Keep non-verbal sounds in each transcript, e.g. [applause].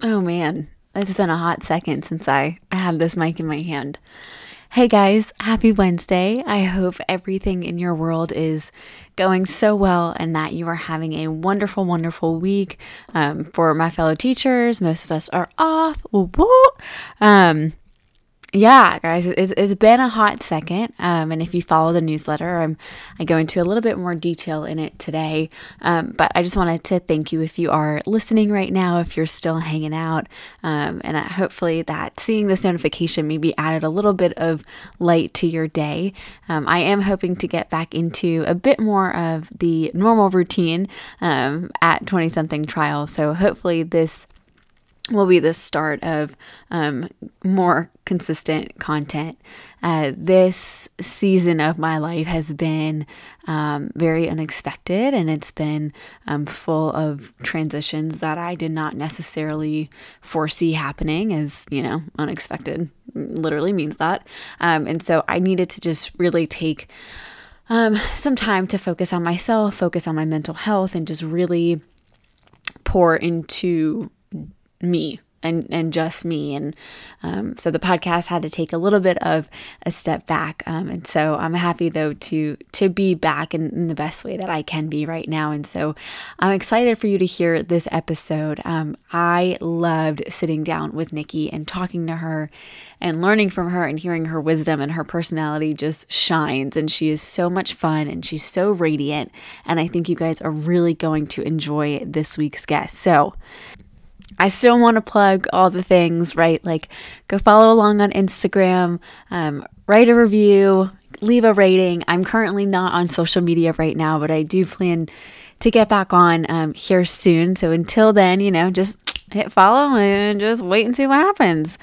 Oh man, it's been a hot second since I I had this mic in my hand. Hey guys, happy Wednesday. I hope everything in your world is going so well and that you are having a wonderful, wonderful week. Um, for my fellow teachers, most of us are off. Um, yeah, guys, it's, it's been a hot second. Um, and if you follow the newsletter, I'm, I go into a little bit more detail in it today. Um, but I just wanted to thank you if you are listening right now, if you're still hanging out. Um, and hopefully that seeing this notification maybe added a little bit of light to your day. Um, I am hoping to get back into a bit more of the normal routine um, at 20 something trial. So hopefully this will be the start of um, more consistent content. Uh, this season of my life has been um, very unexpected and it's been um, full of transitions that I did not necessarily foresee happening, as you know, unexpected literally means that. Um, and so I needed to just really take um, some time to focus on myself, focus on my mental health, and just really pour into me and and just me. And um, so the podcast had to take a little bit of a step back. Um, and so i'm happy though to to be back in, in, the best way that i can be right now. And so i'm excited for you to hear this episode. Um, i loved sitting down with nikki and talking to her and learning from her and hearing her wisdom and her personality just shines. And she is so much fun and she's so radiant. And i think you guys are really going to enjoy this week's guest. So I still want to plug all the things, right? Like go follow along on Instagram, um, write a review, leave a rating. I'm currently not on social media right now, but I do plan to get back on um, here soon. So until then, you know, just hit follow and just wait and see what happens.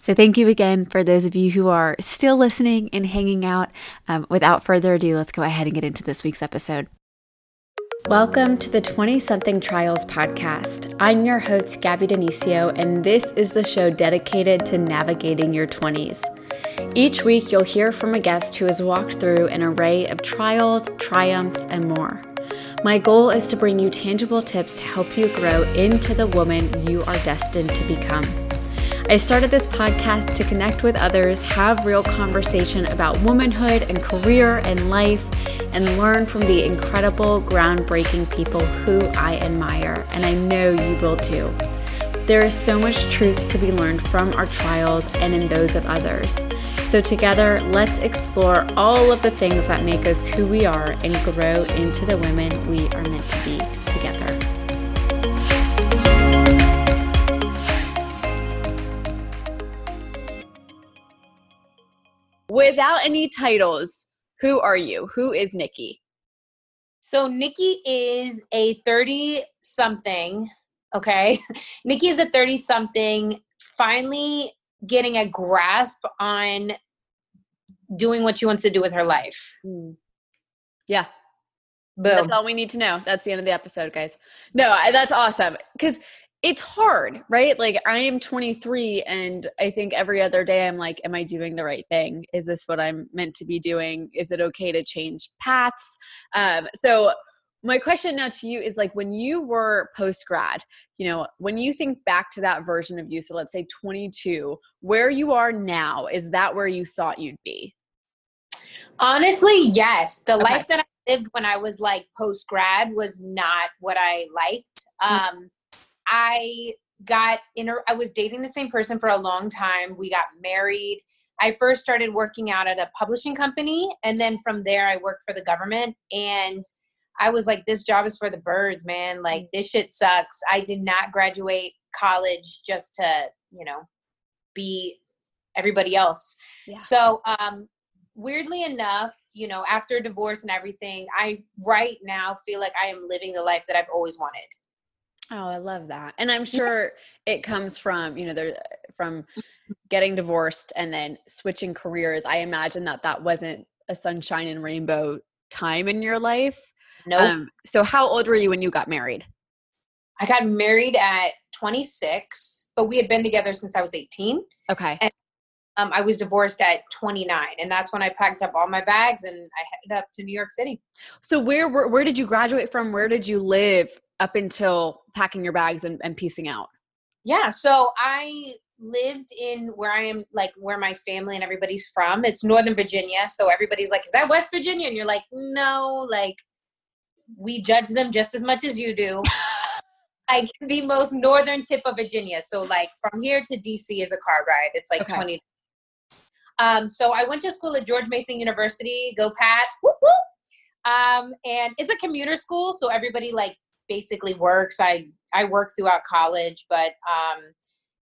So, thank you again for those of you who are still listening and hanging out. Um, without further ado, let's go ahead and get into this week's episode. Welcome to the 20 something trials podcast. I'm your host, Gabby Denisio, and this is the show dedicated to navigating your 20s. Each week, you'll hear from a guest who has walked through an array of trials, triumphs, and more. My goal is to bring you tangible tips to help you grow into the woman you are destined to become. I started this podcast to connect with others, have real conversation about womanhood and career and life and learn from the incredible, groundbreaking people who I admire, and I know you will too. There is so much truth to be learned from our trials and in those of others. So, together, let's explore all of the things that make us who we are and grow into the women we are meant to be together. Without any titles, who are you? Who is Nikki? So Nikki is a 30 something, okay? [laughs] Nikki is a 30 something finally getting a grasp on doing what she wants to do with her life. Mm. Yeah. Boom. That's all we need to know. That's the end of the episode, guys. No, that's awesome. Because it's hard, right? Like I am 23 and I think every other day I'm like, am I doing the right thing? Is this what I'm meant to be doing? Is it okay to change paths? Um, so my question now to you is like when you were post grad, you know, when you think back to that version of you, so let's say 22, where you are now, is that where you thought you'd be? Honestly, yes. The okay. life that I lived when I was like post grad was not what I liked. Mm. Um, I got in I was dating the same person for a long time. We got married. I first started working out at a publishing company and then from there I worked for the government and I was like this job is for the birds, man. Like mm. this shit sucks. I did not graduate college just to, you know, be everybody else. Yeah. So, um weirdly enough, you know, after divorce and everything, I right now feel like I am living the life that I've always wanted. Oh, I love that. And I'm sure it comes from, you know, there from getting divorced and then switching careers. I imagine that that wasn't a sunshine and rainbow time in your life. No. Nope. Um, so how old were you when you got married? I got married at 26, but we had been together since I was 18. Okay. And um, I was divorced at 29, and that's when I packed up all my bags and I headed up to New York City. So where where, where did you graduate from? Where did you live up until packing your bags and, and piecing out? Yeah, so I lived in where I am, like where my family and everybody's from. It's Northern Virginia, so everybody's like, "Is that West Virginia?" And you're like, "No, like we judge them just as much as you do." [laughs] like the most northern tip of Virginia. So like from here to DC is a car ride. It's like okay. 20. Um, so I went to school at George Mason University. Go Pats! Whoop whoop. Um, and it's a commuter school, so everybody like basically works. I I worked throughout college, but um,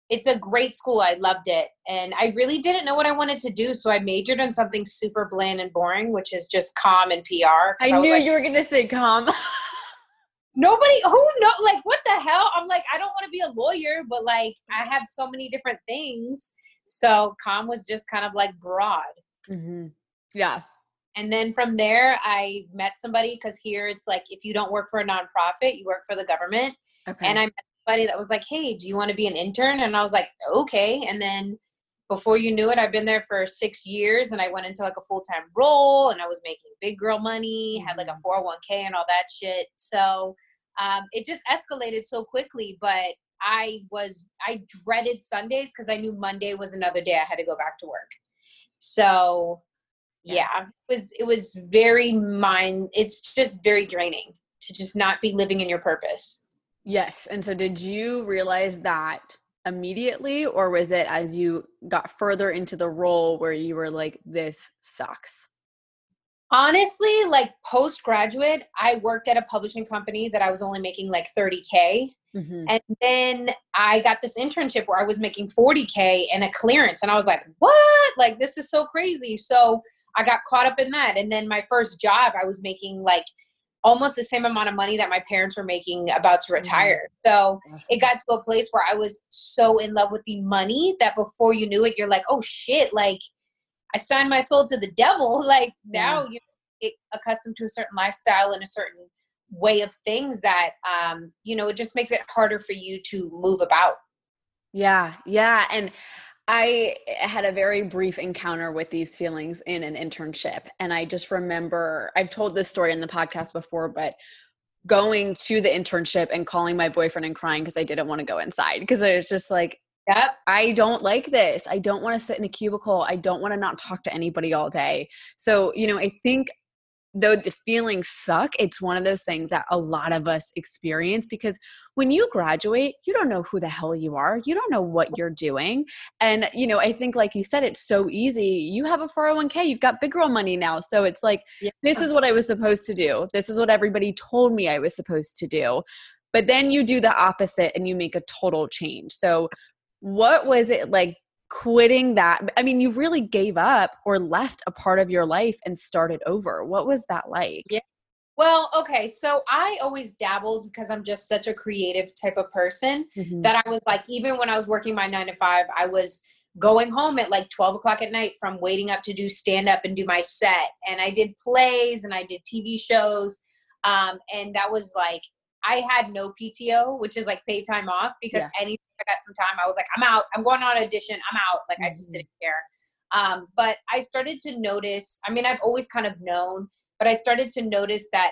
it's a great school. I loved it, and I really didn't know what I wanted to do, so I majored in something super bland and boring, which is just com and PR. I, I knew like, you were gonna say com. [laughs] nobody who know like what the hell i'm like i don't want to be a lawyer but like i have so many different things so com was just kind of like broad mm-hmm. yeah and then from there i met somebody because here it's like if you don't work for a nonprofit you work for the government okay. and i met somebody that was like hey do you want to be an intern and i was like okay and then before you knew it i've been there for six years and i went into like a full-time role and i was making big girl money mm-hmm. had like a 401k mm. and all that shit so um, it just escalated so quickly but i was i dreaded sundays because i knew monday was another day i had to go back to work so yeah. It was it was very mind it's just very draining to just not be living in your purpose. Yes and so did you realize that immediately or was it as you got further into the role where you were like this sucks honestly like postgraduate i worked at a publishing company that i was only making like 30k mm-hmm. and then i got this internship where i was making 40k and a clearance and i was like what like this is so crazy so i got caught up in that and then my first job i was making like almost the same amount of money that my parents were making about to mm-hmm. retire. So it got to a place where I was so in love with the money that before you knew it, you're like, oh shit, like I signed my soul to the devil. [laughs] Like now you get accustomed to a certain lifestyle and a certain way of things that um, you know, it just makes it harder for you to move about. Yeah, yeah. And I had a very brief encounter with these feelings in an internship. And I just remember, I've told this story in the podcast before, but going to the internship and calling my boyfriend and crying because I didn't want to go inside because I was just like, Yep. I don't like this. I don't want to sit in a cubicle. I don't want to not talk to anybody all day. So, you know, I think though the feelings suck, it's one of those things that a lot of us experience because when you graduate, you don't know who the hell you are. You don't know what you're doing. And, you know, I think, like you said, it's so easy. You have a 401k, you've got big girl money now. So it's like, yeah. this is what I was supposed to do. This is what everybody told me I was supposed to do. But then you do the opposite and you make a total change. So, what was it like quitting that i mean you really gave up or left a part of your life and started over what was that like yeah well okay so i always dabbled because i'm just such a creative type of person mm-hmm. that i was like even when i was working my nine to five i was going home at like 12 o'clock at night from waiting up to do stand up and do my set and i did plays and i did tv shows um, and that was like I had no PTO, which is like paid time off because yeah. anytime I got some time, I was like, I'm out. I'm going on audition. I'm out. Like mm-hmm. I just mm-hmm. didn't care. Um, but I started to notice. I mean, I've always kind of known, but I started to notice that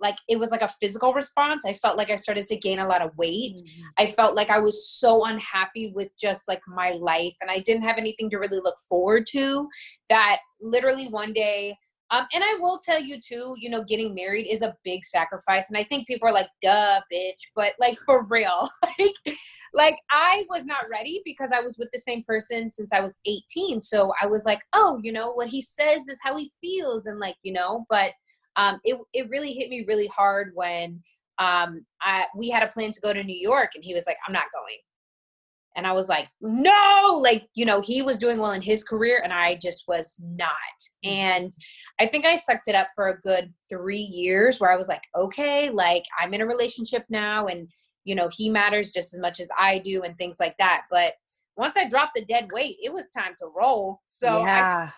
like it was like a physical response. I felt like I started to gain a lot of weight. Mm-hmm. I felt like I was so unhappy with just like my life and I didn't have anything to really look forward to that literally one day um, and I will tell you too, you know, getting married is a big sacrifice. And I think people are like, duh, bitch. But like [laughs] for real, like, like I was not ready because I was with the same person since I was 18. So I was like, oh, you know, what he says is how he feels. And like, you know, but um, it, it really hit me really hard when um, I, we had a plan to go to New York and he was like, I'm not going and I was like, no, like, you know, he was doing well in his career and I just was not. Mm. And I think I sucked it up for a good three years where I was like, okay, like I'm in a relationship now and, you know, he matters just as much as I do and things like that. But once I dropped the dead weight, it was time to roll. So yeah. I,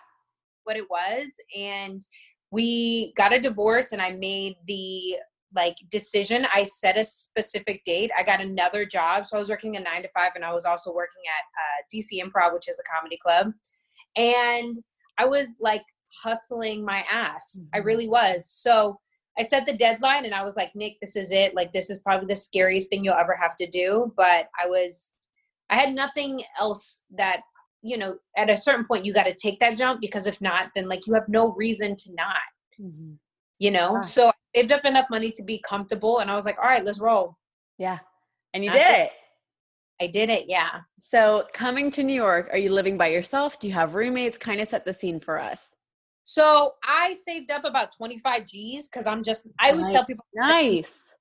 what it was. And we got a divorce and I made the like decision i set a specific date. I got another job. So i was working a nine to five and i was also working at uh, dc improv which is a comedy club. And i was like hustling my ass. Mm-hmm. i really was. So i set the deadline and i was like nick this is it. Like this is probably the scariest thing you'll ever have to do. But i was I had nothing else that you know at a certain point you got to take that jump because if not then like you have no reason to not. Mm-hmm. you know? So i saved up enough money to be comfortable and i was like all right let's roll. Yeah. And you did. It i did it yeah. So coming to new york are you living by yourself? Do you have roommates? Kind of set the scene for us. So i saved up about 25 g's because i'm just i always nice. tell people nice.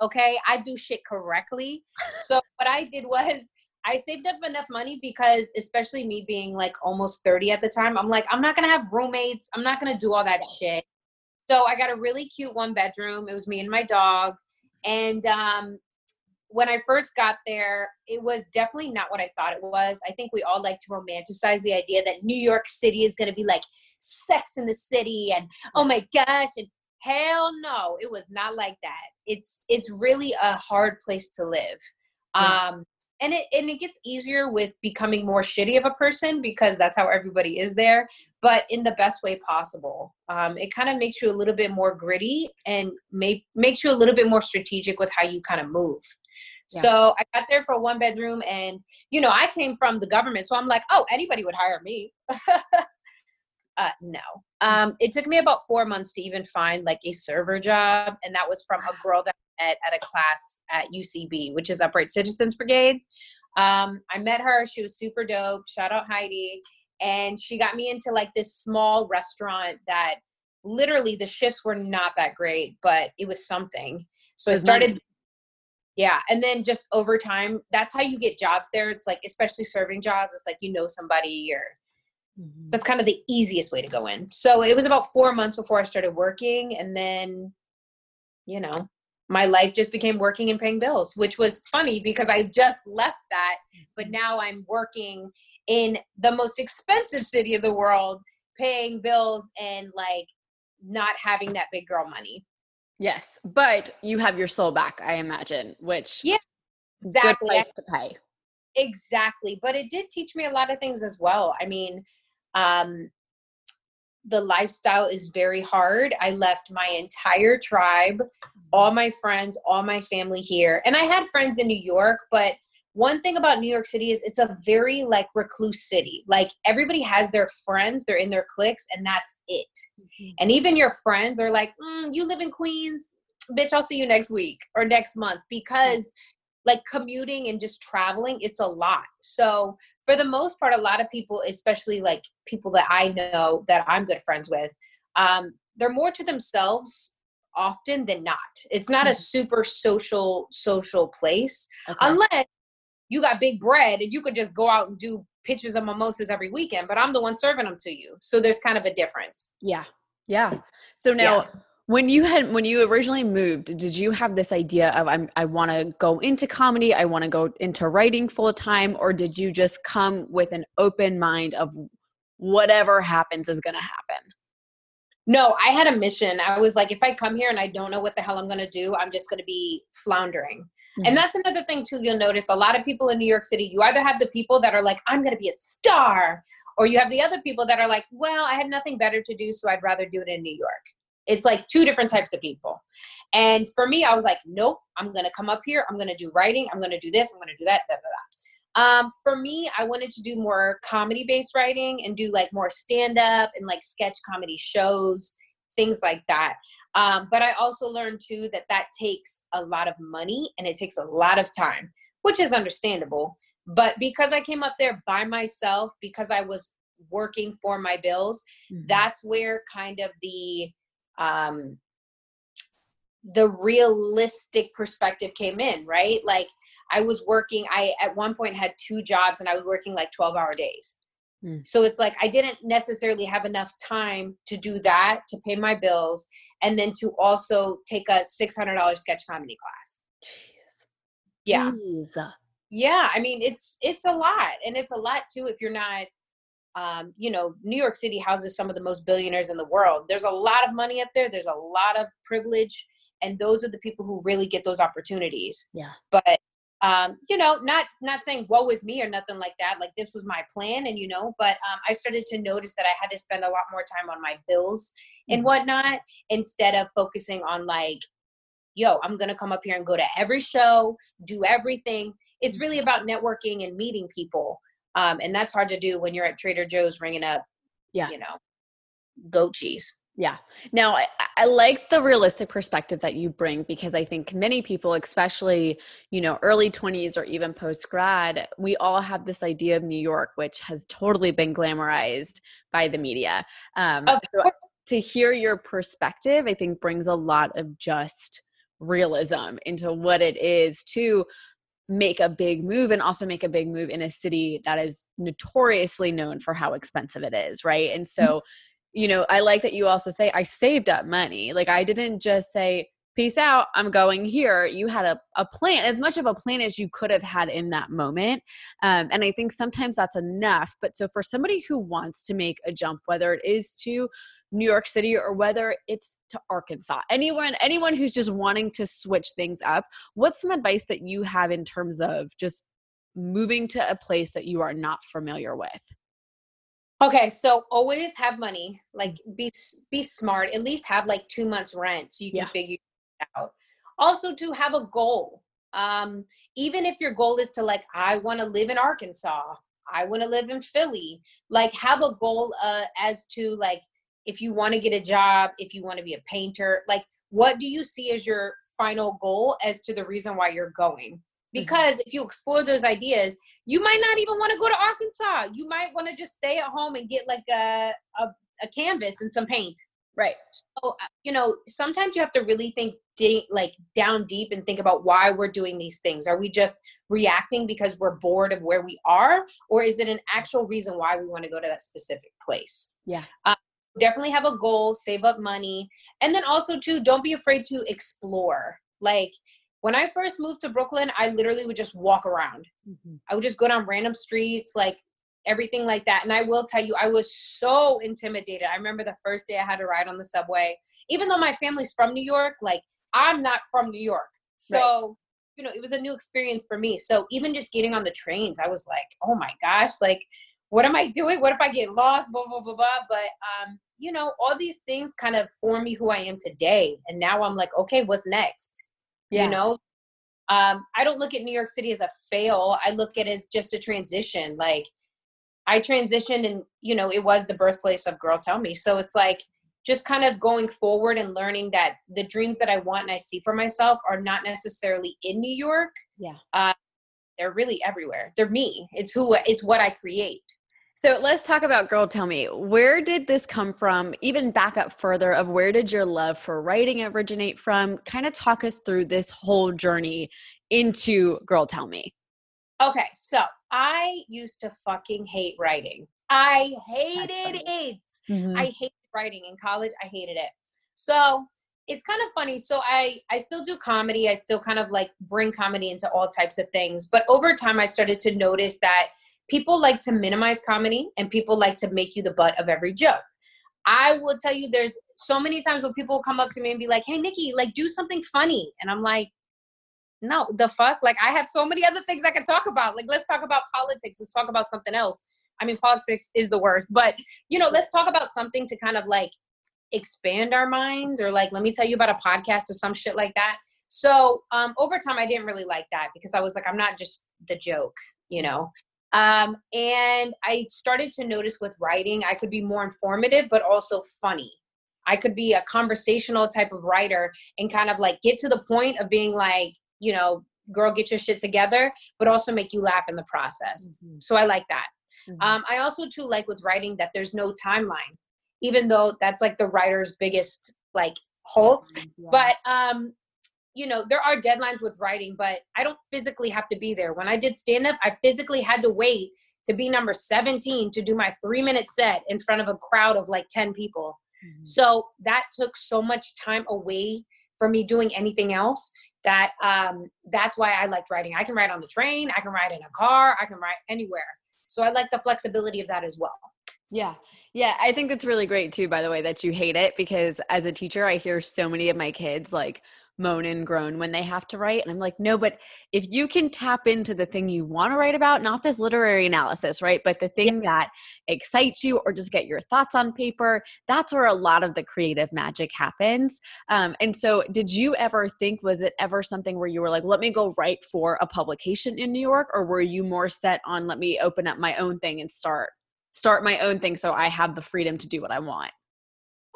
Okay? I do shit correctly. So what i did was I saved up enough money because, especially me being like almost 30 at the time, I'm like, I'm not gonna have roommates. I'm not gonna do all that shit. So I got a really cute one bedroom. It was me and my dog. And um, when I first got there, it was definitely not what I thought it was. I think we all like to romanticize the idea that New York City is gonna be like sex in the city and oh my gosh. And hell no, it was not like that. It's it's really a hard place to live. Um, and it and it gets easier with becoming more shitty of a person because that's how everybody is there but in the best way possible. Um, it kind of makes you a little bit more gritty and make, makes you a little bit more strategic with how you kind of move. Yeah. so i got there for a one bedroom and you know i came from the government so i'm like oh anybody would hire me. [laughs] Uh, no. Um, it took me about four months to even find like a server job and that was from a girl that at, at a class at UCB, which is Upright Citizens Brigade. Um, I met her. She was super dope. Shout out Heidi. And she got me into like this small restaurant that literally the shifts were not that great, but it was something. So I started. Yeah. And then just over time, that's how you get jobs there. It's like, especially serving jobs, it's like you know somebody or mm-hmm. that's kind of the easiest way to go in. So it was about four months before I started working. And then, you know, my life just became working and paying bills, which was funny because I just left that, but mm-hmm. now I'm working in the most expensive city of the world, paying bills and like not having that big girl money. Yes, but you have your soul back, I imagine, which yeah, exactly good price to pay. Exactly, but it did teach me a lot of things as well. I mean, um, the lifestyle is very hard. I left my entire tribe, all my friends, all my family here. And I had friends in New York, but one thing about New York City is it's a very like recluse city. Like everybody has their friends, they're in their cliques, and that's it. Mm-hmm. And even your friends are like, mm, "You live in Queens, bitch. I'll see you next week or next month," because like commuting and just traveling, it's a lot. So for the most part, a lot of people, especially like people that I know that I'm good friends with, um, they're more to themselves often than not. It's not a mm-hmm. super social social place okay. unless you got big bread and you could just go out and do pitches of mimosas every weekend. But I'm the one serving them to you, so there's kind of a difference. Yeah, yeah. So now. Yeah when you had when you originally moved did you have this idea of I'm, i want to go into comedy i want to go into writing full time or did you just come with an open mind of whatever happens is going to happen? No i had a mission. I was like if i come here and i don't know what the hell i'm going to do i'm just going to be floundering. Mm-hmm. and that's another thing too you'll notice a lot of people in new york city you either have the people that are like i'm going to be a star or you have the other people that are like well i had nothing better to do so i'd rather do it in new york it's like two different types of people. And for me, I was like, nope, I'm going to come up here. I'm going to do writing. I'm going to do this. I'm going to do that. Um, for me, I wanted to do more comedy based writing and do like more stand up and like sketch comedy shows, things like that. Um, but I also learned too that that takes a lot of money and it takes a lot of time, which is understandable. But because I came up there by myself, because I was working for my bills, mm-hmm. that's where kind of the um, the realistic perspective came in, right? Like I was working, I at one point had two jobs and I was working like 12 hour days. Mm. So it's like I didn't necessarily have enough time to do that, to pay my bills, and then to also take a $600 sketch comedy class. Jeez. Yeah. Jeez. Yeah, I mean it's it's a lot and it's a lot too if you're not um, you know, New York City houses some of the most billionaires in the world. There's a lot of money up there. There's a lot of privilege, and those are the people who really get those opportunities. Yeah. But um, you know, not not saying woe is me or nothing like that. Like this was my plan, and you know, but um, I started to notice that I had to spend a lot more time on my bills and mm-hmm. whatnot instead of focusing on like, yo, I'm gonna come up here and go to every show, do everything it's really about networking and meeting people. Um, and that's hard to do when you're at Trader Joe's ringing up, yeah, you know, goat cheese. Yeah. Now, I, I, like the realistic perspective that you bring because I think many people, especially, you know, early 20s or even post grad, we all have this idea of New York, which has totally been glamorized by the media. Um, so to hear your perspective, I think brings a lot of just realism into what it is to make a big move and also make a big move in a city that is notoriously known for how expensive it is, right? And so you know, I like that you also say, I saved up money. Like, I didn't just say, peace out, I'm going here. You had a, a plan, as much of a plan as you could have had in that moment. Um, and I think sometimes that's enough. But so for somebody who wants to make a jump, whether it is to New York City or whether it's to Arkansas, anyone, anyone who's just wanting to switch things up, what's some advice that you have in terms of just moving to a place that you are not familiar with? Okay, so always have money. Like be be smart. At least have like two months rent so you can yeah. figure it out. Also, to have a goal. Um, even if your goal is to like, I want to live in Arkansas. I want to live in Philly. Like, have a goal uh, as to like if you want to get a job, if you want to be a painter. Like, what do you see as your final goal as to the reason why you're going? Mm-hmm. because mm-hmm. if you explore those ideas you might not even want to go to arkansas you might want to just stay at home and get like a, a, a canvas and some paint right so uh, you know sometimes you have to really think de- like down deep and think about why we're doing these things are we just reacting because we're bored of where we are or is it an actual reason why we want to go to that specific place yeah uh, definitely have a goal save up money and then also too don't be afraid to explore like when I first moved to Brooklyn, I literally would just walk around. Mm-hmm. I would just go down random streets, like everything like that. And I will tell you, I was so intimidated. I remember the first day I had to ride on the subway, even though my family's from New York, like I'm not from New York. So, right. you know, it was a new experience for me. So even just getting on the trains, I was like, oh my gosh, like, what am I doing? What if I get lost? Blah, blah, blah, blah. But, um, you know, all these things kind of form me who I am today. And now I'm like, okay, what's next? yeah. you know um, i don't look at new york city as a fail i look at it as just a transition like i transitioned and you know it was the birthplace of girl tell me so it's like just kind of going forward and learning that the dreams that i want and i see for myself are not necessarily in new york yeah uh, they're really everywhere they're me it's who it's what i create so let's talk about Girl Tell Me. Where did this come from? Even back up further of where did your love for writing originate from? Kind of talk us through this whole journey into Girl Tell Me. Okay, so I used to fucking hate writing. I hated it. Mm-hmm. I hated writing in college. I hated it. So it's kind of funny. So I I still do comedy. I still kind of like bring comedy into all types of things. But over time, I started to notice that people like to minimize comedy and people like to make you the butt of every joke. I will tell you, there's so many times when people come up to me and be like, "Hey, Nikki, like, do something funny," and I'm like, "No, the fuck! Like, I have so many other things I can talk about. Like, let's talk about politics. Let's talk about something else. I mean, politics is the worst, but you know, let's talk about something to kind of like expand our minds, or like, let me tell you about a podcast or some shit like that." So, um, over time, I didn't really like that because I was like, I'm not just the joke, you know. Um, and I started to notice with writing, I could be more informative, but also funny. I could be a conversational type of writer and kind of like get to the point of being like, you know, girl, get your shit together, but also make you laugh in the process. Mm-hmm. So I like that. Mm-hmm. Um, I also too like with writing that there's no timeline, even though that's like the writer's biggest like halt. Yeah. But um, you know, there are deadlines with writing, but I don't physically have to be there. When I did stand up, I physically had to wait to be number 17 to do my three minute set in front of a crowd of like 10 people. Mm-hmm. So that took so much time away from me doing anything else that um, that's why I liked writing. I can write on the train, I can write in a car, I can write anywhere. So I like the flexibility of that as well. Yeah. Yeah. I think that's really great too, by the way, that you hate it because as a teacher, I hear so many of my kids like, moan and groan when they have to write. And I'm like, no, but if you can tap into the thing you want to write about, not this literary analysis, right? But the thing yeah. that excites you or just get your thoughts on paper, that's where a lot of the creative magic happens. Um, and so, did you ever think, was it ever something where you were like, let me go write for a publication in New York? Or were you more set on, let me open up my own thing and start? start my own thing so I have the freedom to do what I want.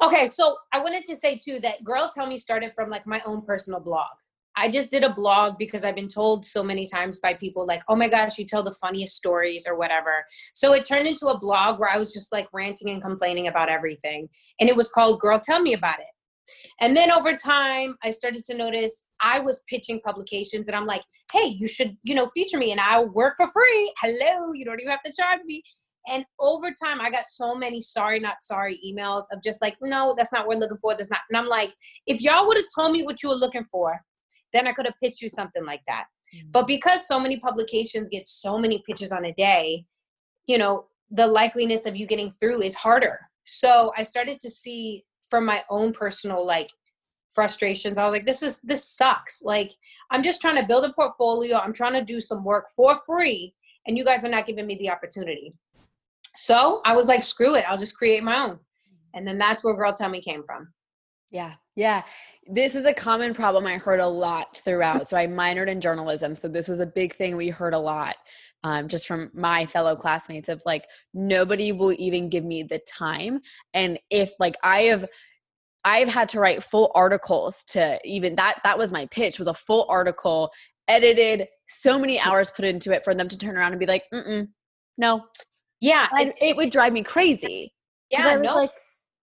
Okay, so I wanted to say too that Girl Tell Me started from like my own personal blog. I just did a blog because I've been told so many times by people like, "Oh my gosh, you tell the funniest stories or whatever." So it turned into a blog where I was just like ranting and complaining about everything. And it was called Girl Tell Me About It. And then over time, I started to notice I was pitching publications and I'm like, "Hey, you should, you know, feature me and I'll work for free. Hello, you don't even have to charge me." And over time, I got so many sorry, not sorry emails of just like, no, that's not what we're looking for. That's not. And I'm like, if y'all would have told me what you were looking for, then I could have pitched you something like that. Mm-hmm. But because so many publications get so many pitches on a day, you know, the likeliness of you getting through is harder. So I started to see from my own personal like frustrations. I was like, this is this sucks. Like I'm just trying to build a portfolio. I'm trying to do some work for free, and you guys are not giving me the opportunity. So I was like, screw it, I'll just create my own. And then that's where Girl Tell Me came from. Yeah. Yeah. This is a common problem I heard a lot throughout. So I minored in journalism. So this was a big thing we heard a lot um, just from my fellow classmates of like, nobody will even give me the time. And if like I have, I've had to write full articles to even that, that was my pitch was a full article edited, so many hours put into it for them to turn around and be like, mm no, yeah, it would drive me crazy. Yeah, I was no. like,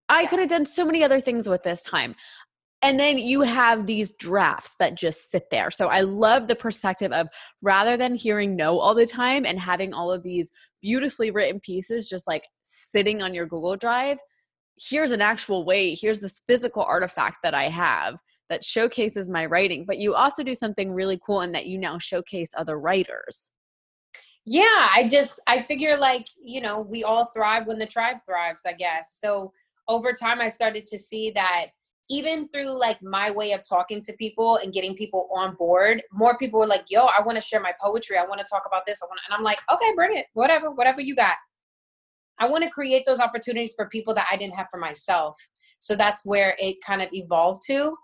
I yeah. could have done so many other things with this time. And then you have these drafts that just sit there. So I love the perspective of rather than hearing no all the time and having all of these beautifully written pieces just like sitting on your Google Drive, here's an actual way, here's this physical artifact that I have that showcases my writing. But you also do something really cool in that you now showcase other writers yeah i just i figure like you know we all thrive when the tribe thrives i guess. So over time i started to see that even through like my way of talking to people and getting people on board more people were like yo i want to share my poetry. I want to talk about this. I want and i'm like okay bring it. Whatever whatever you got. I want to create those opportunities for people that i didn't have for myself. So that's where it kind of evolved to.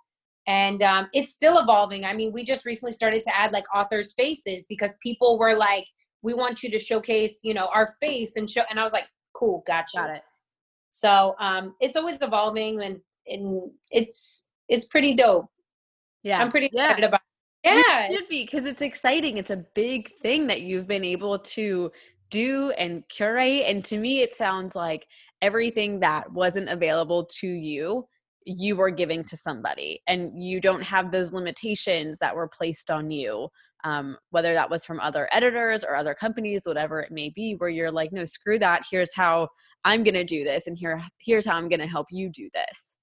And um, it's still evolving. I mean we just recently started to add like authors faces because people were like we want you to showcase you know our face and show and i was like cool gotcha got it. So um it's always evolving and and it's it's pretty dope. Yeah. I'm pretty excited yeah. about it. yeah. it should be because it's exciting. It's a big thing that you've been able to do and curate and to me it sounds like everything that wasn't available to you you were giving to somebody and you don't have those limitations that were placed on you um, whether that was from other editors or other companies whatever it may be where you're like no screw that here's how i'm going to do this and here here's how i'm going to help you do this.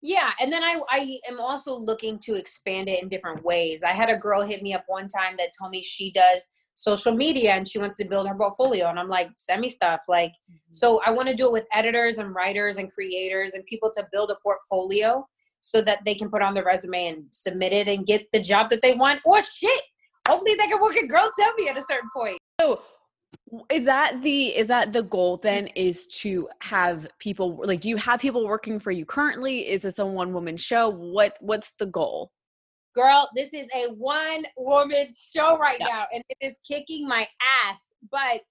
Yeah and then i i am also looking to expand it in different ways. I had a girl hit me up one time that told me she does social media and she wants to build her portfolio. And i'm like send me stuff. Like mm-hmm. so i want to do it with editors and writers and creators and people to build a portfolio so that they can put on their resume and submit it and get the job that they want. Or shit hopefully they can work at girl tell me at a certain point. So is that the is that the goal then is to have people like do you have people working for you currently? Is this a one woman show? What what's the goal girl, this is a one woman show right now and it is kicking my ass. But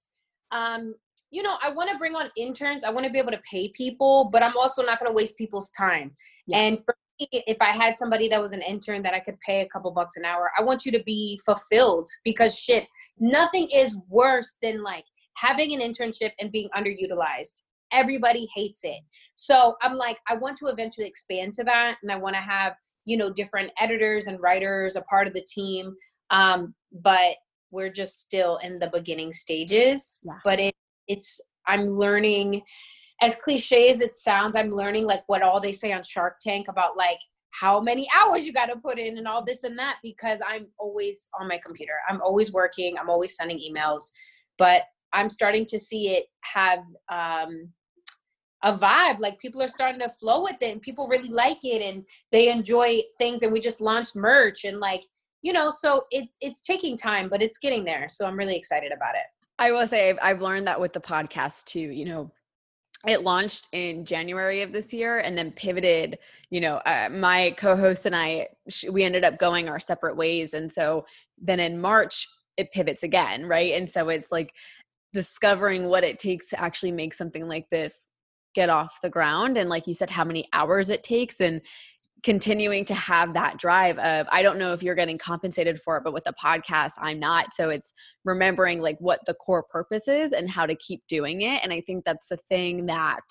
um, you know, I want to bring on interns. I want to be able to pay people, but I'm also not going to waste people's time. Yeah. And for me, if I had somebody that was an intern that I could pay a couple bucks an hour, I want you to be fulfilled because shit, nothing is worse than like having an internship and being underutilized. Everybody hates it. So I'm like, I want to eventually expand to that and I want to have you know different editors and writers a part of the team um, but we're just still in the beginning stages. Yeah. but it it's i'm learning as cliche as it sounds i'm learning like what all they say on shark tank about like how many hours you got to put in and all this and that because i'm always on my computer. I'm always working. I'm always sending emails. But i'm starting to see it have um, a vibe like people are starting to flow with it and people really like it and they enjoy things and we just launched merch and like you know so it's it's taking time but it's getting there so i'm really excited about it i will say i've, learned that with the podcast too you know it launched in January of this year and then pivoted. You know, uh, my co host and I, we ended up going our separate ways. And so then in March, it pivots again, right? And so it's like discovering what it takes to actually make something like this get off the ground and like you said how many hours it takes and continuing to have that drive of i don't know if you're getting compensated for it but with the podcast i'm not. So it's remembering like what the core purpose is and how to keep doing it and i think that's the thing that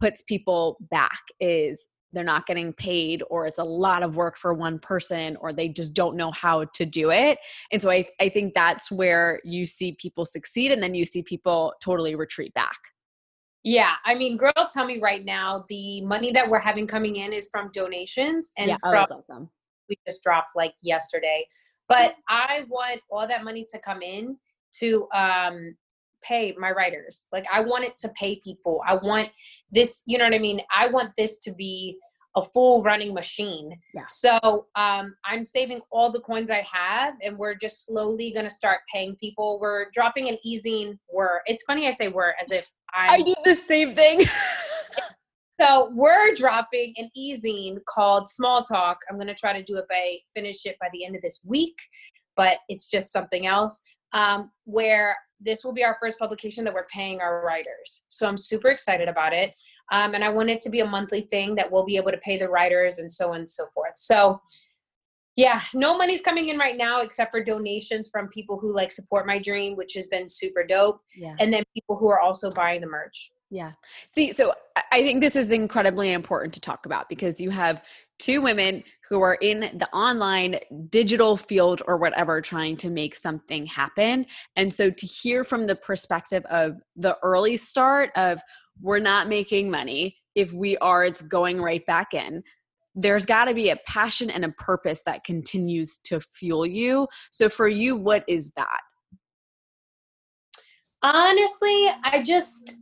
puts people back is they're not getting paid or it's a lot of work for one person or they just don't know how to do it. And so i, I think that's where you see people succeed and then you see people totally retreat back yeah, I mean, girl, tell me right now, the money that we're having coming in is from donations and yeah, from oh, awesome. we just dropped like yesterday. But I want all that money to come in to um pay my writers. Like I want it to pay people. I want this, you know what I mean? I want this to be a full running machine. Yeah. So um, I'm saving all the coins I have, and we're just slowly gonna start paying people. We're dropping an e-zine. We're it's funny I say we're as if I'm, I do the same thing. [laughs] so we're dropping an e-zine called Small Talk. I'm gonna try to do it by finish it by the end of this week, but it's just something else. Um, where this will be our first publication that we're paying our writers. So I'm super excited about it. Um, and I want it to be a monthly thing that we'll be able to pay the writers and so on and so forth. So yeah, no money's coming in right now except for donations from people who like support my dream, which has been super dope. Yeah. And then people who are also buying the merch. Yeah. See, so I think this is incredibly important to talk about because you have two women who are in the online digital field or whatever trying to make something happen. And so to hear from the perspective of the early start of we're not making money, if we are, it's going right back in. There's got to be a passion and a purpose that continues to fuel you. So for you, what is that? Honestly, I just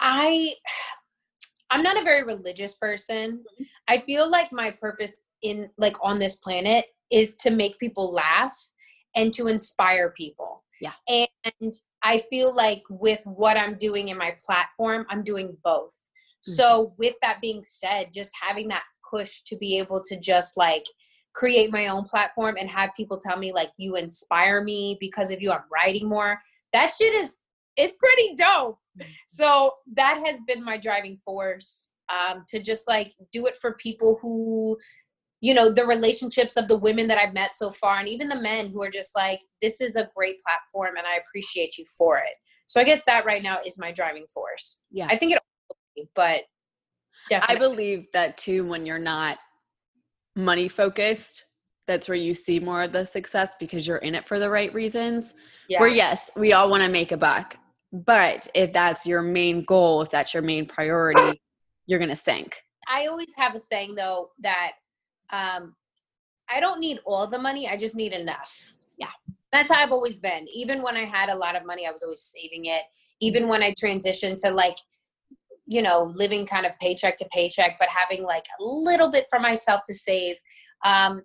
I [sighs] I'm not a very religious person. Mm-hmm. I feel like my purpose in like on this planet is to make people laugh and to inspire people. Yeah. And I feel like with what I'm doing in my platform, I'm doing both. Mm-hmm. So with that being said, just having that push to be able to just like create my own platform and have people tell me like you inspire me because of you I'm writing more. That shit is it's pretty dope. So that has been my driving force um, to just like do it for people who, you know, the relationships of the women that I've met so far, and even the men who are just like, this is a great platform and I appreciate you for it. So I guess that right now is my driving force. Yeah. I think it, but definitely. I believe that too when you're not money focused that's where you see more of the success because you're in it for the right reasons. Yeah. Where yes, we all want to make a buck, but if that's your main goal, if that's your main priority, you're going to sink. I always have a saying though that um, I don't need all the money, I just need enough. Yeah. That's how I've always been. Even when I had a lot of money, I was always saving it. Even when I transitioned to like, you know, living kind of paycheck to paycheck, but having like a little bit for myself to save. Um,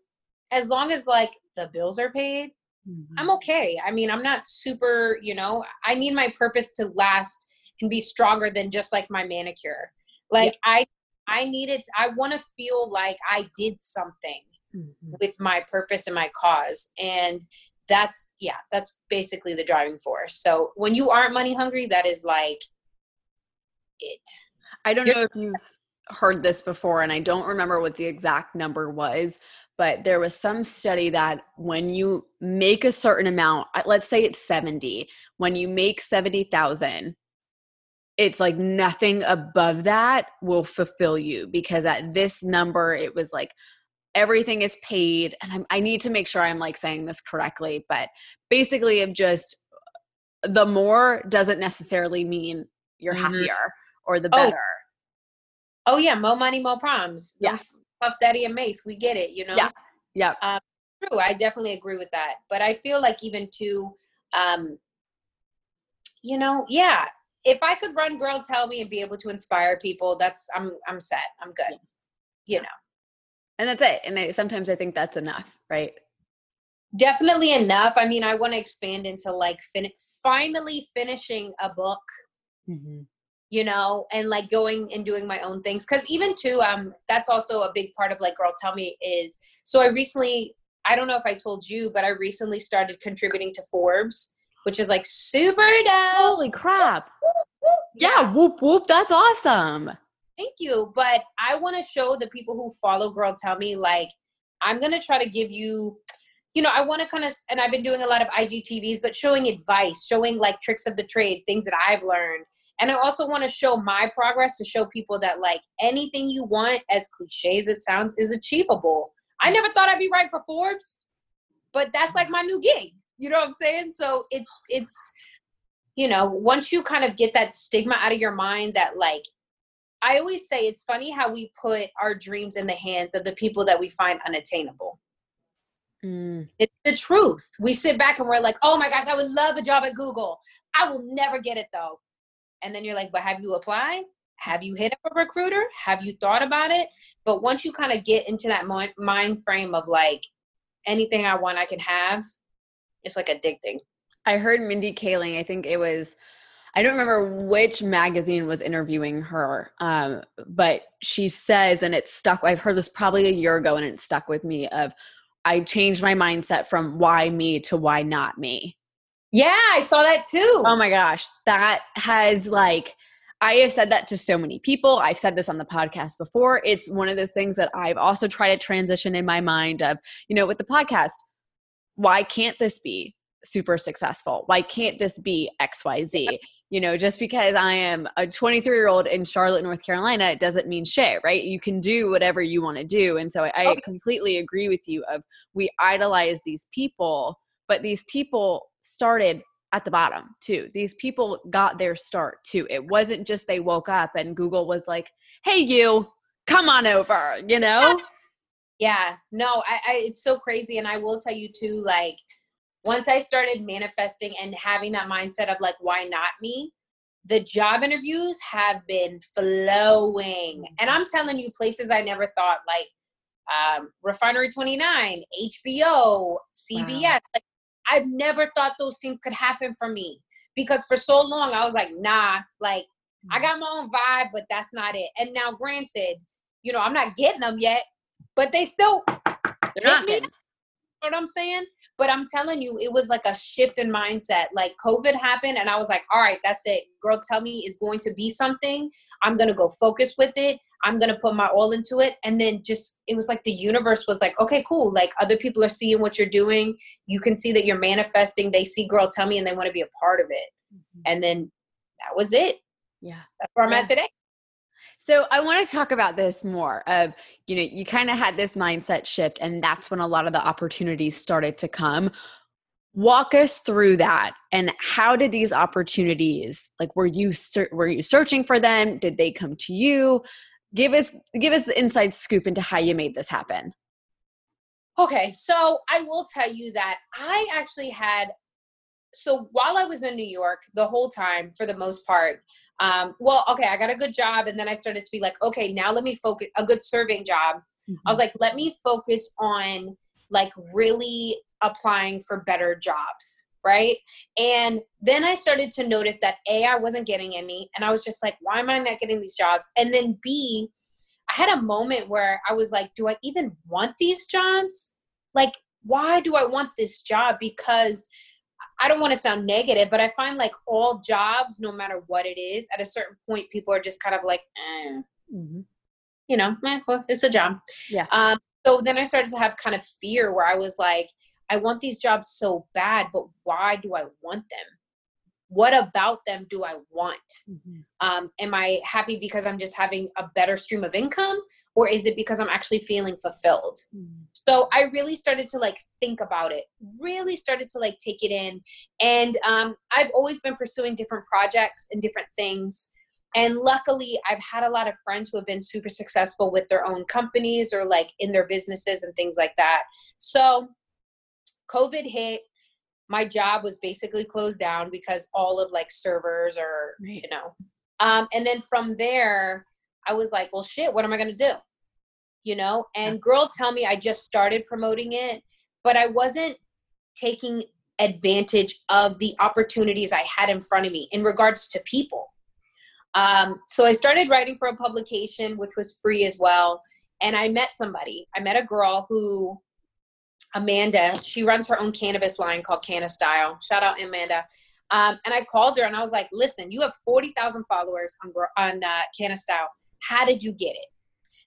as long as like the bills are paid, mm-hmm. I'm okay. I mean, I'm not super, you know, I need my purpose to last and be stronger than just like my manicure. Like yeah. I I needed I want to feel like I did something mm-hmm. with my purpose and my cause. And that's yeah, that's basically the driving force. So when you aren't money hungry, that is like it. I don't You're- know if you've heard this before and I don't remember what the exact number was, but there was some study that when you make a certain amount let's say it's 70 when you make 70,000 it's like nothing above that will fulfill you because at this number it was like everything is paid and I'm, i need to make sure i'm like saying this correctly but basically of just the more doesn't necessarily mean you're mm-hmm. happier or the oh. better oh, oh yeah more money more problems yeah Puff Daddy and Mase. We get it, you know? Yeah. Yeah. Um, true. I definitely agree with that. But I feel like even too, um, you know, yeah, if I could run Girl Tell Me and be able to inspire people, that's I'm I'm set. I'm good. You know. And that's it. And I, sometimes I think that's enough, right? Definitely enough. I mean, I want to expand into like fin- finally finishing a book. Mm-hmm. You know, and like going and doing my own things. Cause even too, um, that's also a big part of like Girl Tell Me is so I recently I don't know if I told you, but I recently started contributing to Forbes which is like super dope. Holy crap. Whoop, whoop, yeah. yeah, whoop whoop. That's awesome. Thank you. But I want to show the people who follow Girl Tell Me, like, I'm going to try to give you, you know, I want to kind of, and I've been doing a lot of IGTVs, but showing advice, showing like tricks of the trade, things that I've learned. And I also want to show my progress to show people that, like, anything you want, as cliche as it sounds, is achievable. I never thought I'd be right for Forbes, but that's like my new gig. You know what I'm saying? So it's it's you know, once you kind of get that stigma out of your mind that like I always say it's funny how we put our dreams in the hands of the people that we find unattainable. Mm. It's the truth. We sit back and we're like, oh my gosh, I would love a job at Google. I will never get it though. And then you're like, but have you applied? Have you hit up a recruiter? Have you thought about it? But once you kind of get into that mind frame of like, anything I want, I can have, it's like addicting. I heard Mindy Kaling, I think it was I don't remember which magazine was interviewing her, um, but she says, and it stuck. I've heard this probably a year ago, and it stuck with me. Of I changed my mindset from why me to why not me. Yeah, I saw that too. Oh my gosh, that has like I have said that to so many people. I've said this on the podcast before. It's one of those things that I've also tried to transition in my mind of, you know, with the podcast why can't this be super successful? Why can't this be XYZ? You know, just because I am a 23 year old in Charlotte, North Carolina, it doesn't mean shit, right? You can do whatever you want to do. And so I, I completely agree with you of we idolize these people, but these people started at the bottom too. These people got their start too. It wasn't just they woke up and Google was like, hey, you, come on over, you know? Yeah, no, I, I it's so crazy. And I will tell you too, like once I started manifesting and having that mindset of like, why not me? The job interviews have been flowing. And I'm telling you, places I never thought, like um, Refinery 29, HBO, CBS. Wow. Like, I've never thought those things could happen for me because for so long I was like, nah, like I mm. got my own vibe, but that's not it. And now, granted, you know, I'm not getting them yet, but they still hit me. What I'm saying? But I'm telling you, it was like a shift in mindset. Like COVID happened, and I was like, all right, that's it. Girl, tell me is going to be something. I'm going to go focus with it. I'm going to put my all into it. And then just, it was like the universe was like, okay, cool. Like other people are seeing what you're doing. You can see that you're manifesting. They see Girl, tell me, and they want to be a part of it. Mm-hmm. And then that was it. Yeah. That's where I'm yeah. at today. So I want to talk about this more of, you know, you kind of had this mindset shift and that's when a lot of the opportunities started to come. Walk us through that and how did these opportunities like were you were you searching for them? Did they come to you? Give us give us the inside scoop into how you made this happen. Okay, so I will tell you that I actually had so while I was in New York the whole time, for the most part, um, well, okay, I got a good job, and then I started to be like, okay, now let me focus a good serving job. Mm-hmm. I was mm-hmm. like, let me focus on like really applying for better jobs, right? And then I started to notice that a I wasn't getting any, and I was just like, why am I not getting these jobs? And then b I had a moment where I was like, do I even want these jobs? Like, why do I want this job? Because I don't want to sound negative, but I find like all jobs, no matter what it is, at a certain point, people are just kind of like, eh, mm-hmm. you know, eh, well, it's a job. Yeah. Um, so then I started to have kind of fear where I was like, I want these jobs so bad, but why do I want them? what about them do I want? Mm-hmm. Um, am I happy because I'm just having a better stream of income, or is it because I'm actually feeling fulfilled? Mm-hmm. So I really started to like think about it, really started to like take it in. And um, I've always been pursuing different projects and different things. And luckily, I've had a lot of friends who have been super successful with their own companies or like in their businesses and things like that. So COVID hit my job was basically closed down because all of like servers or you know um, and then from there i was like well shit what am i going to do you know and girl tell me i just started promoting it but i wasn't taking advantage of the opportunities i had in front of me in regards to people um, so i started writing for a publication which was free as well and i met somebody i met a girl who Amanda. She runs her own cannabis line called Canna Style. Shout out Amanda. Um, and I called her and I was like, "Listen, you have forty thousand followers on on uh, Canna Style. How did you get it?"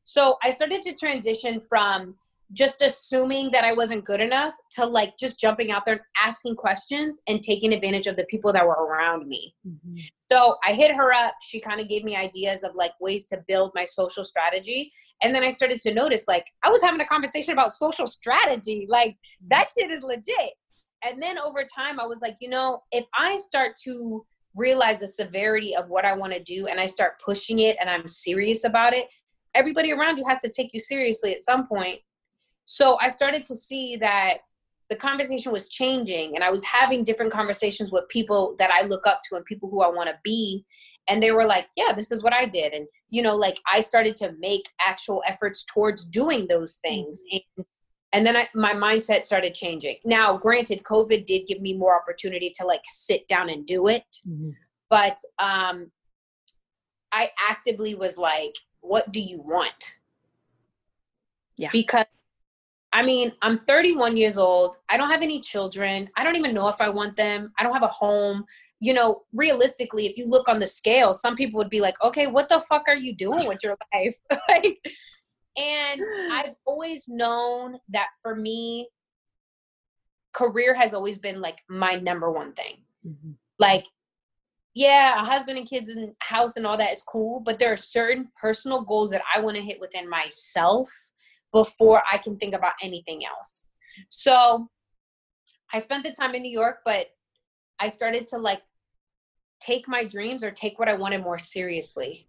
So I started to transition from just assuming that I wasn't good enough to like just jumping out there and asking questions and taking advantage of the people that were around me. Mm-hmm. So I hit her up. She kind of gave me ideas of like ways to build my social strategy. And then I started to notice like I was having a conversation about social strategy. Like mm-hmm. that shit is legit. And then over time, I was like, you know, if I start to realize the severity of what I want to do and I start pushing it and I'm serious about it, everybody around you has to take you seriously at some point so I started to see that the conversation was changing and I was having different conversations with people that I look up to and people who I want to be. And they were like, yeah, this is what I did. And, you know, like I started to make actual efforts towards doing those things. Mm-hmm. And, and then I, my mindset started changing. Now, granted, COVID did give me more opportunity to like sit down and do it. Mm-hmm. But um, I actively was like, what do you want? Yeah. Because I mean, I'm 31 years old. I don't have any children. I don't even know if I want them. I don't have a home. You know, realistically, if you look on the scale, some people would be like, okay, what the fuck are you doing with your [laughs] life? [laughs] like, and I've always known that for me, career has always been like my number one thing. Mm-hmm. Like, yeah, a husband and kids and house and all that is cool, but there are certain personal goals that I want to hit within myself before I can think about anything else. So I spent the time in New York, but I started to like take my dreams or take what I wanted more seriously.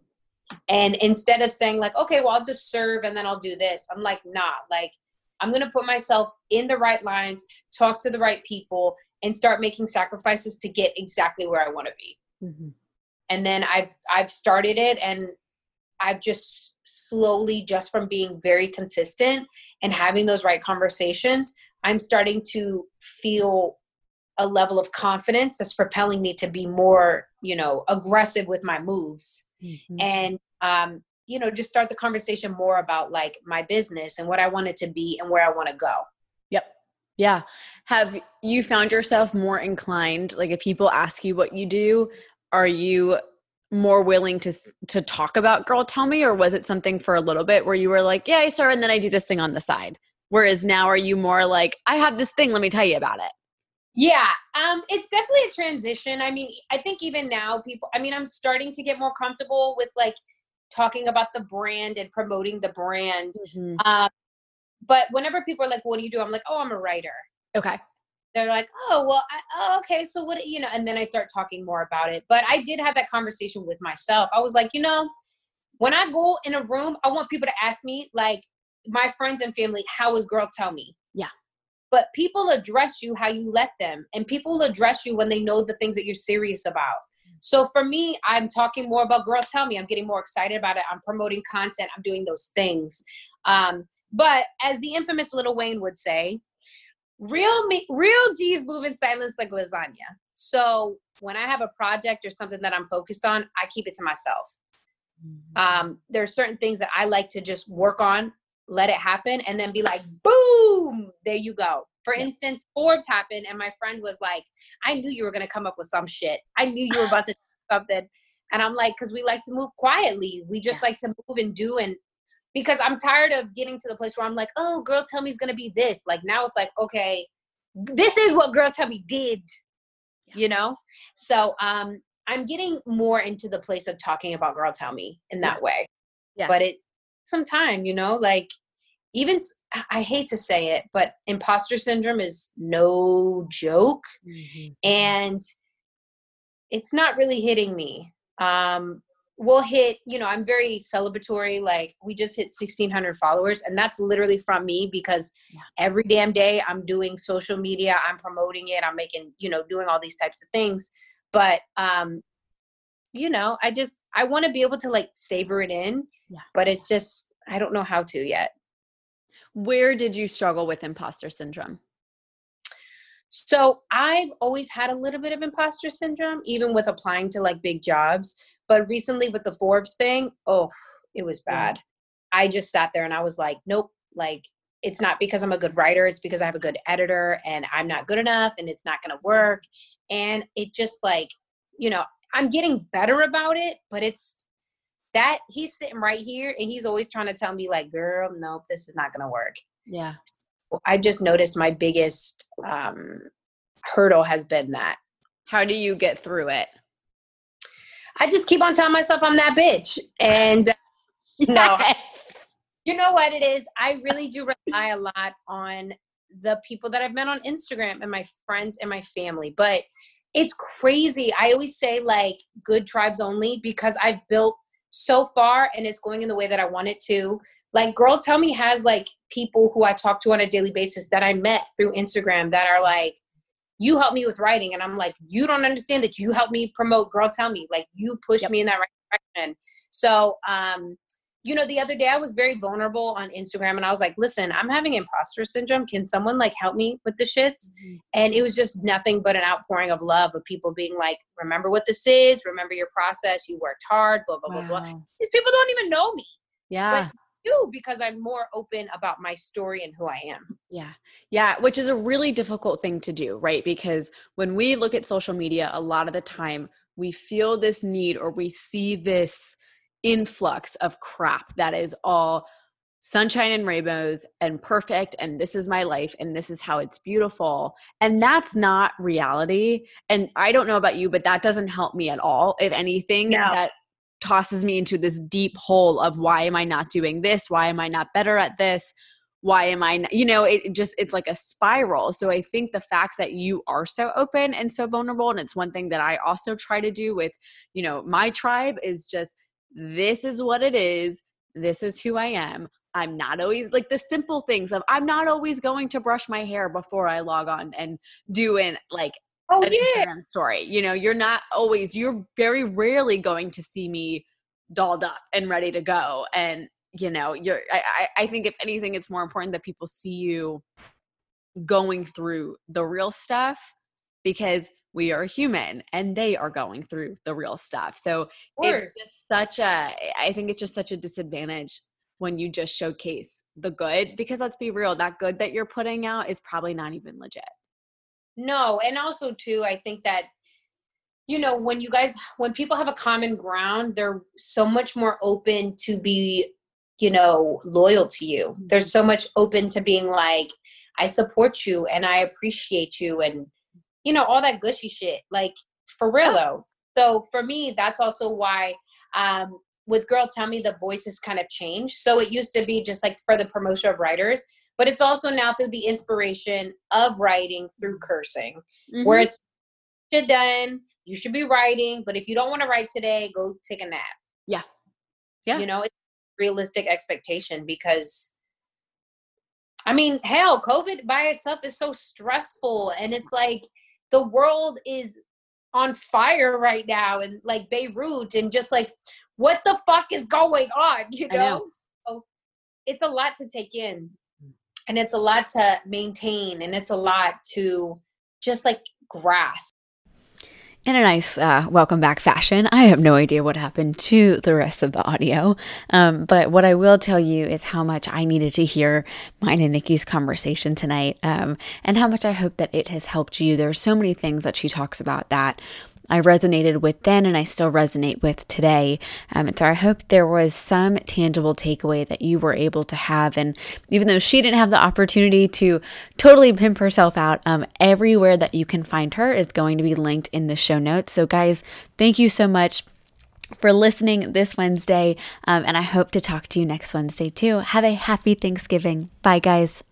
And instead of saying, like, okay, well, I'll just serve and then I'll do this, I'm like, nah, like, I'm going to put myself in the right lines, talk to the right people, and start making sacrifices to get exactly where I want to be. Mm-hmm. And then I've I've started it, and I've just slowly just from being very consistent and having those right conversations i'm starting to feel a level of confidence that's propelling me to be more you know aggressive with my moves mm-hmm. and um you know just start the conversation more about like my business and what i want it to be and where i want to go yeah. Have you found yourself more inclined like if people ask you what you do are you more willing to to talk about girl tell me or was it something for a little bit where you were like yeah i start and then i do this thing on the side? Whereas now are you more like i have this thing let me tell you about it yeah um it's definitely a transition. I mean i think even now people i mean i'm starting to get more comfortable with like talking about the brand and promoting the brand. Mm-hmm. um but whenever people are like what do you do i'm like oh i'm a writer okay they're like, oh, well, I, oh, okay, so what, you know, and then I start talking more about it. But I did have that conversation with myself. I was like, you know, when I go in a room, I want people to ask me, like, my friends and family, how is girl tell me? Yeah. But people address you how you let them, and people address you when they know the things that you're serious about. So for me, I'm talking more about girl tell me. I'm getting more excited about it. I'm promoting content. I'm doing those things. Um, but as the infamous Lil Wayne would say, real me real g's move in silence like lasagna. So when i have a project or something that i'm focused on i keep it to myself. Mm-hmm. um, there are certain things that i like to just work on let it happen and then be like boom there you go. For instance forbes happened and my friend was like i knew you were going to come up with some shit. I knew you were about to do something. And i'm like because we like to move quietly. We just yeah. like to move and do and because I'm tired of getting to the place where I'm like, oh, girl, tell me is gonna be this. Like now it's like, okay, this is what girl tell me did, yeah. you know. So um, I'm getting more into the place of talking about girl tell me in that yeah. way. Yeah. But it some time, you know, like even I hate to say it, but imposter syndrome is no joke, mm-hmm. and it's not really hitting me. Um, we'll hit you know i'm very celebratory like we just hit 1600 followers and that's literally from me because every damn day i'm doing social media i'm promoting it i'm making you know doing all these types of things but um you know i just i want to be able to like savor it in yeah. but it's just i don't know how to yet where did you struggle with imposter syndrome so I've always had a little bit of imposter syndrome, even with applying to like big jobs. But recently with the Forbes thing, oh, it was bad. I just sat there and I was like, nope, like it's not because I'm a good writer, it's because I have a good editor and I'm not good enough and it's not going to work. And it just like, you know, I'm getting better about it, but it's that he's sitting right here and he's always trying to tell me like, girl, nope, this is not going to work. Yeah. I've just noticed my biggest um, hurdle has been that. How do you get through it? I just keep on telling myself I'm that bitch. And uh, [laughs] you know, you know what it is? I really do rely a lot on the people that I've met on Instagram and my friends and my family. But it's crazy. I always say like good tribes only because I've built so far and it's going in the way that I want it to. Like Girl Tell Me has like people who I talk to on a daily basis that I met through Instagram that are like, you helped me with writing. And I'm like, you don't understand that you helped me promote Girl Tell Me. Like you pushed yep. me in that right direction. So um you know, the other day I was very vulnerable on Instagram and I was like, listen, I'm having imposter syndrome. Can someone like help me with the shits? Mm-hmm. And it was just nothing but an outpouring of love of people being like, remember what this is, remember your process, you worked hard, blah, blah, wow. blah, blah. These people don't even know me. Yeah. But do because I'm more open about my story and who I am. Yeah. Yeah. Which is a really difficult thing to do, right? Because when we look at social media, a lot of the time we feel this need or we see this influx of crap that is all sunshine and rainbows and perfect and this is my life and this is how it's beautiful and that's not reality and i don't know about you but that doesn't help me at all if anything no. that tosses me into this deep hole of why am i not doing this why am i not better at this why am i not, you know it just it's like a spiral so i think the fact that you are so open and so vulnerable and it's one thing that i also try to do with you know my tribe is just this is what it is. This is who I am. I'm not always like the simple things of I'm not always going to brush my hair before I log on and do an like oh, an yeah. Instagram story. You know, you're not always you're very rarely going to see me dolled up and ready to go. And you know, you're I, I think if anything, it's more important that people see you going through the real stuff because we are human and they are going through the real stuff. So it's such a, I think it's just such a disadvantage when you just showcase the good because let's be real, that good that you're putting out is probably not even legit. No. And also, too, I think that you know when you guys when people have a common ground they're so much more open to be you know loyal to you they're mm-hmm. so much open to being like i support you and i appreciate you and you know, all that gushy shit. Like for real though. So for me, that's also why um with Girl Tell Me the voices kind of changed. So it used to be just like for the promotion of writers, but it's also now through the inspiration of writing through cursing, mm-hmm. where it's shit done, you should be writing, but if you don't want to write today, go take a nap. Yeah. Yeah. You know, it's realistic expectation because I mean, hell, COVID by itself is so stressful and it's like the world is on fire right now and like Beirut and just like what the fuck is going on, [laughs] you know? know. So it's a lot to take in and it's a lot to maintain and it's a lot to just like grasp in a nice uh, welcome back fashion. I have no idea what happened to the rest of the audio, um, but what I will tell you is how much I needed to hear mine and Nikki's conversation tonight, um, and how much I hope that it has helped you. There are so many things that she talks about that I resonated with then and I still resonate with today. Um, and so I hope there was some tangible takeaway that you were able to have. And even though she didn't have the opportunity to totally pimp herself out, um, everywhere that you can find her is going to be linked in the show notes. So, guys, thank you so much for listening this Wednesday. Um, and I hope to talk to you next Wednesday too. Have a happy Thanksgiving. Bye, guys.